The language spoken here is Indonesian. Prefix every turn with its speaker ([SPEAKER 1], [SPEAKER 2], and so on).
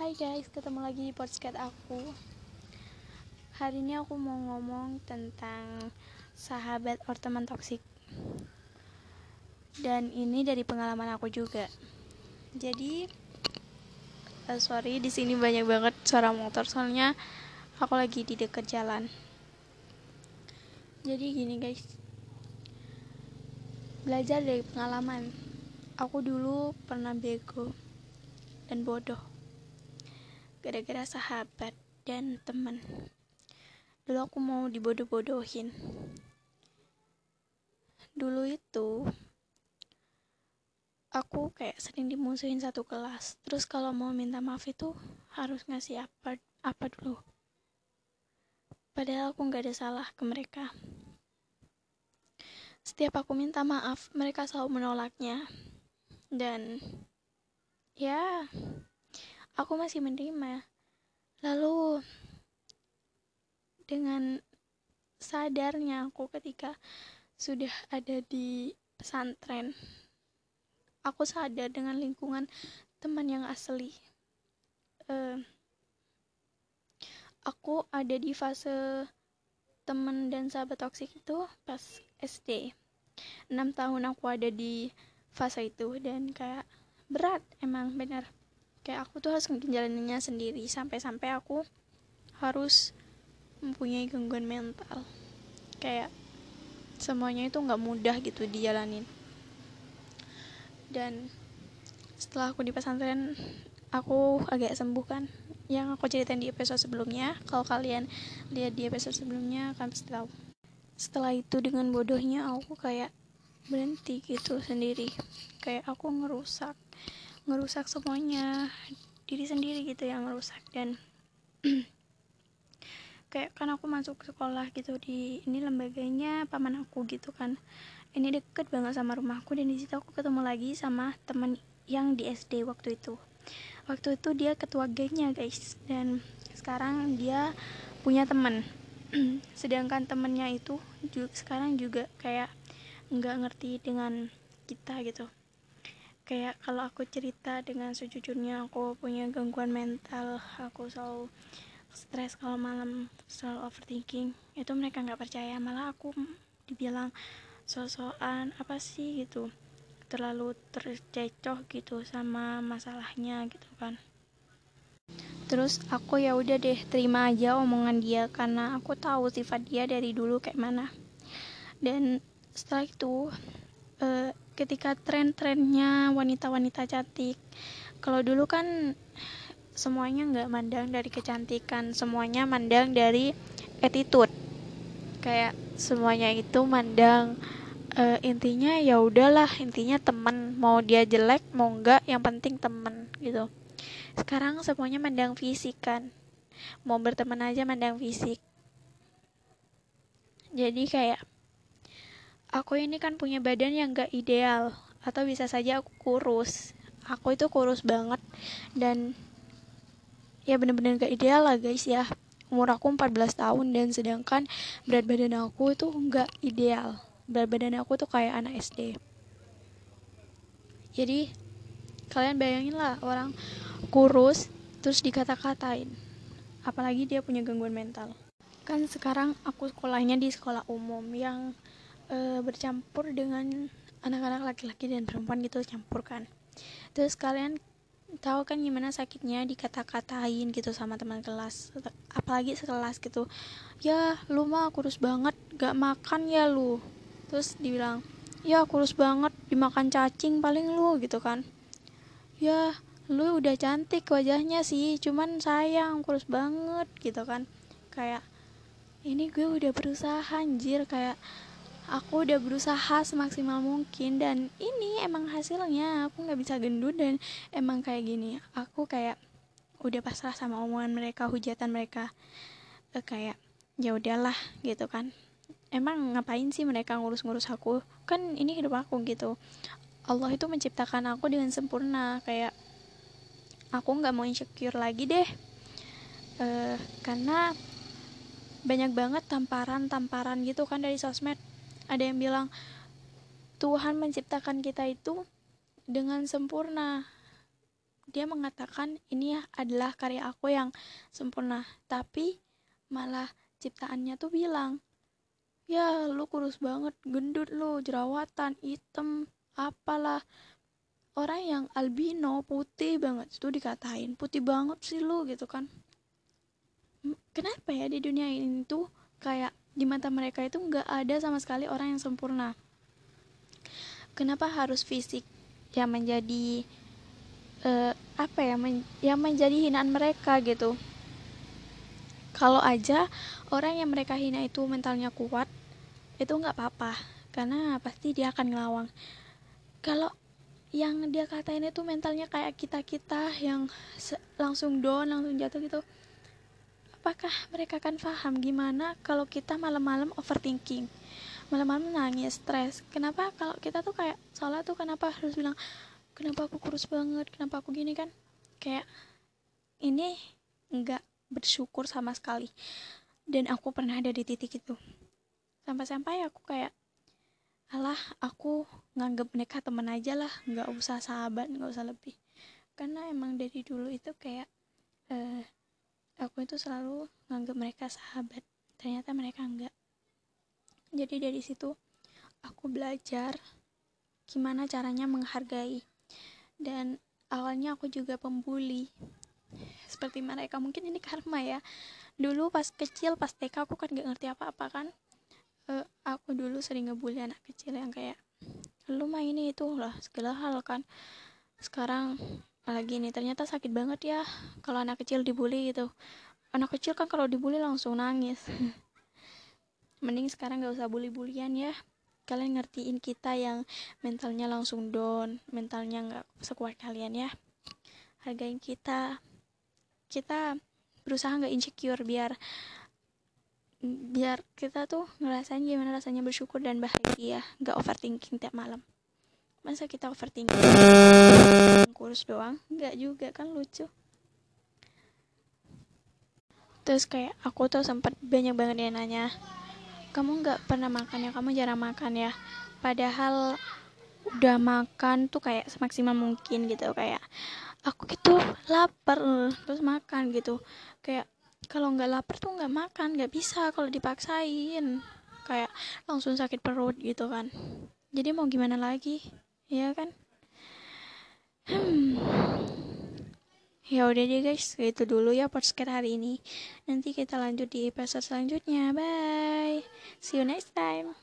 [SPEAKER 1] Hai guys, ketemu lagi di podcast aku. Hari ini aku mau ngomong tentang sahabat or teman toksik. Dan ini dari pengalaman aku juga. Jadi, uh, sorry di sini banyak banget suara motor soalnya aku lagi di dekat jalan. Jadi gini guys, belajar dari pengalaman. Aku dulu pernah bego dan bodoh gara-gara sahabat dan teman. Dulu aku mau dibodoh-bodohin. Dulu itu aku kayak sering dimusuhin satu kelas. Terus kalau mau minta maaf itu harus ngasih apa apa dulu? Padahal aku nggak ada salah ke mereka. Setiap aku minta maaf mereka selalu menolaknya. Dan ya aku masih menerima. Lalu dengan sadarnya aku ketika sudah ada di pesantren, aku sadar dengan lingkungan teman yang asli. Uh, aku ada di fase teman dan sahabat toksik itu pas SD. 6 tahun aku ada di fase itu dan kayak berat emang bener kayak aku tuh harus ngejalaninnya sendiri sampai-sampai aku harus mempunyai gangguan mental. Kayak semuanya itu nggak mudah gitu dijalanin. Dan setelah aku di pesantren aku agak sembuh kan. Yang aku ceritain di episode sebelumnya kalau kalian lihat di episode sebelumnya akan pasti tahu. Setelah itu dengan bodohnya aku kayak berhenti gitu sendiri. Kayak aku ngerusak ngerusak semuanya diri sendiri gitu yang ngerusak. Dan kayak kan aku masuk sekolah gitu di ini lembaganya paman aku gitu kan. Ini deket banget sama rumahku dan di situ aku ketemu lagi sama teman yang di SD waktu itu. Waktu itu dia ketua gengnya guys. Dan sekarang dia punya teman. Sedangkan temennya itu juga, sekarang juga kayak nggak ngerti dengan kita gitu kayak kalau aku cerita dengan sejujurnya aku punya gangguan mental aku selalu stres kalau malam selalu overthinking itu mereka nggak percaya. Malah aku dibilang sosokan apa sih? gitu. Terlalu tercecoh gitu sama masalahnya gitu kan. Terus aku ya udah deh terima aja omongan dia karena aku tahu sifat dia dari dulu kayak mana. Dan setelah itu uh, ketika tren-trennya wanita-wanita cantik. Kalau dulu kan semuanya nggak mandang dari kecantikan semuanya mandang dari attitude. Kayak semuanya itu mandang uh, intinya ya udahlah intinya temen. Mau dia jelek mau enggak yang penting temen gitu. Sekarang semuanya mandang fisik kan. Mau berteman aja mandang fisik. Jadi kayak aku ini kan punya badan yang gak ideal atau bisa saja aku kurus. Aku itu kurus banget dan ya bener-bener gak ideal lah guys ya. Umur aku 14 tahun dan sedangkan berat badan aku itu gak ideal. Berat badan aku tuh kayak anak SD jadi kalian bayangin lah orang kurus terus dikata-katain. Apalagi dia punya gangguan mental. Kan sekarang aku sekolahnya di sekolah umum yang e, bercampur dengan anak-anak laki-laki dan perempuan gitu campur kan. Terus kalian tahu kan gimana sakitnya dikata-katain gitu sama teman kelas apalagi sekelas gitu. Ya lu mah kurus banget gak makan ya lu. Terus dibilang ya kurus banget dimakan cacing paling lu gitu kan. Ya lu udah cantik wajahnya sih cuman sayang kurus banget gitu kan. Kayak ini gue udah berusaha anjir kayak aku udah berusaha semaksimal mungkin dan ini emang hasilnya. Aku nggak bisa gendut dan emang kayak gini. Aku kayak udah pasrah sama omongan mereka hujatan mereka. Eh, kayak ya udahlah gitu kan. Emang ngapain sih mereka ngurus-ngurus aku? Kan ini hidup aku gitu. Allah itu menciptakan aku dengan sempurna. Kayak aku nggak mau insecure lagi deh. Uh, karena banyak banget tamparan-tamparan gitu kan dari sosmed ada yang bilang Tuhan menciptakan kita itu dengan sempurna. Dia mengatakan ini adalah karya aku yang sempurna. Tapi malah ciptaannya tuh bilang ya lu kurus banget gendut lu jerawatan hitam apalah. Orang yang albino putih banget. Itu dikatain putih banget sih lu gitu kan. Kenapa ya di dunia ini tuh kayak di mata mereka itu nggak ada sama sekali orang yang sempurna. Kenapa harus fisik yang menjadi uh, apa ya men yang menjadi hinaan mereka gitu? Kalau aja orang yang mereka hina itu mentalnya kuat itu nggak apa-apa karena pasti dia akan ngelawang. Kalau yang dia katain itu mentalnya kayak kita kita yang langsung down langsung jatuh gitu apakah mereka akan paham gimana kalau kita malam-malam overthinking? Malam-malam nangis stres. Kenapa kalau kita tuh kayak salah tuh kenapa harus bilang kenapa aku kurus banget? Kenapa aku gini? Kan kayak ini nggak bersyukur sama sekali. Dan aku pernah ada di titik itu. Sampai-sampai aku kayak alah aku nganggep mereka temen aja lah. Nggak usah sahabat nggak usah lebih. Karena emang dari dulu itu kayak uh, aku itu selalu nganggep mereka sahabat. Ternyata mereka enggak. Jadi dari situ aku belajar gimana caranya menghargai. Dan awalnya aku juga pembuli. Seperti mereka mungkin ini karma ya. Dulu pas kecil pas TK aku kan gak ngerti apa-apa kan. Uh, aku dulu sering ngebully anak kecil yang kayak lu mah ini itu lah segala hal kan. Sekarang lagi nih ternyata sakit banget ya kalau anak kecil dibully gitu. Anak kecil kan kalau dibully langsung nangis. Mending sekarang gak usah bully-bulian ya. Kalian ngertiin kita yang mentalnya langsung down mentalnya nggak sekuat kalian ya. Hargain kita. Kita berusaha nggak insecure biar biar kita tuh ngerasain gimana rasanya bersyukur dan bahagia nggak overthinking tiap malam masa kita overthinking? Kurus doang? Nggak juga kan lucu. Terus kayak aku tuh sempat banyak banget yang nanya kamu nggak pernah makan ya? Kamu jarang makan ya? Padahal udah makan tuh kayak semaksimal mungkin gitu kayak aku gitu lapar terus makan gitu. Kayak kalau nggak lapar tuh nggak makan nggak bisa kalau dipaksain. Kayak langsung sakit perut gitu kan. Jadi mau gimana lagi ya kan? Hmm. Ya udah deh guys. Itu dulu ya podcast hari ini. Nanti kita lanjut di episode selanjutnya. Bye. See you next time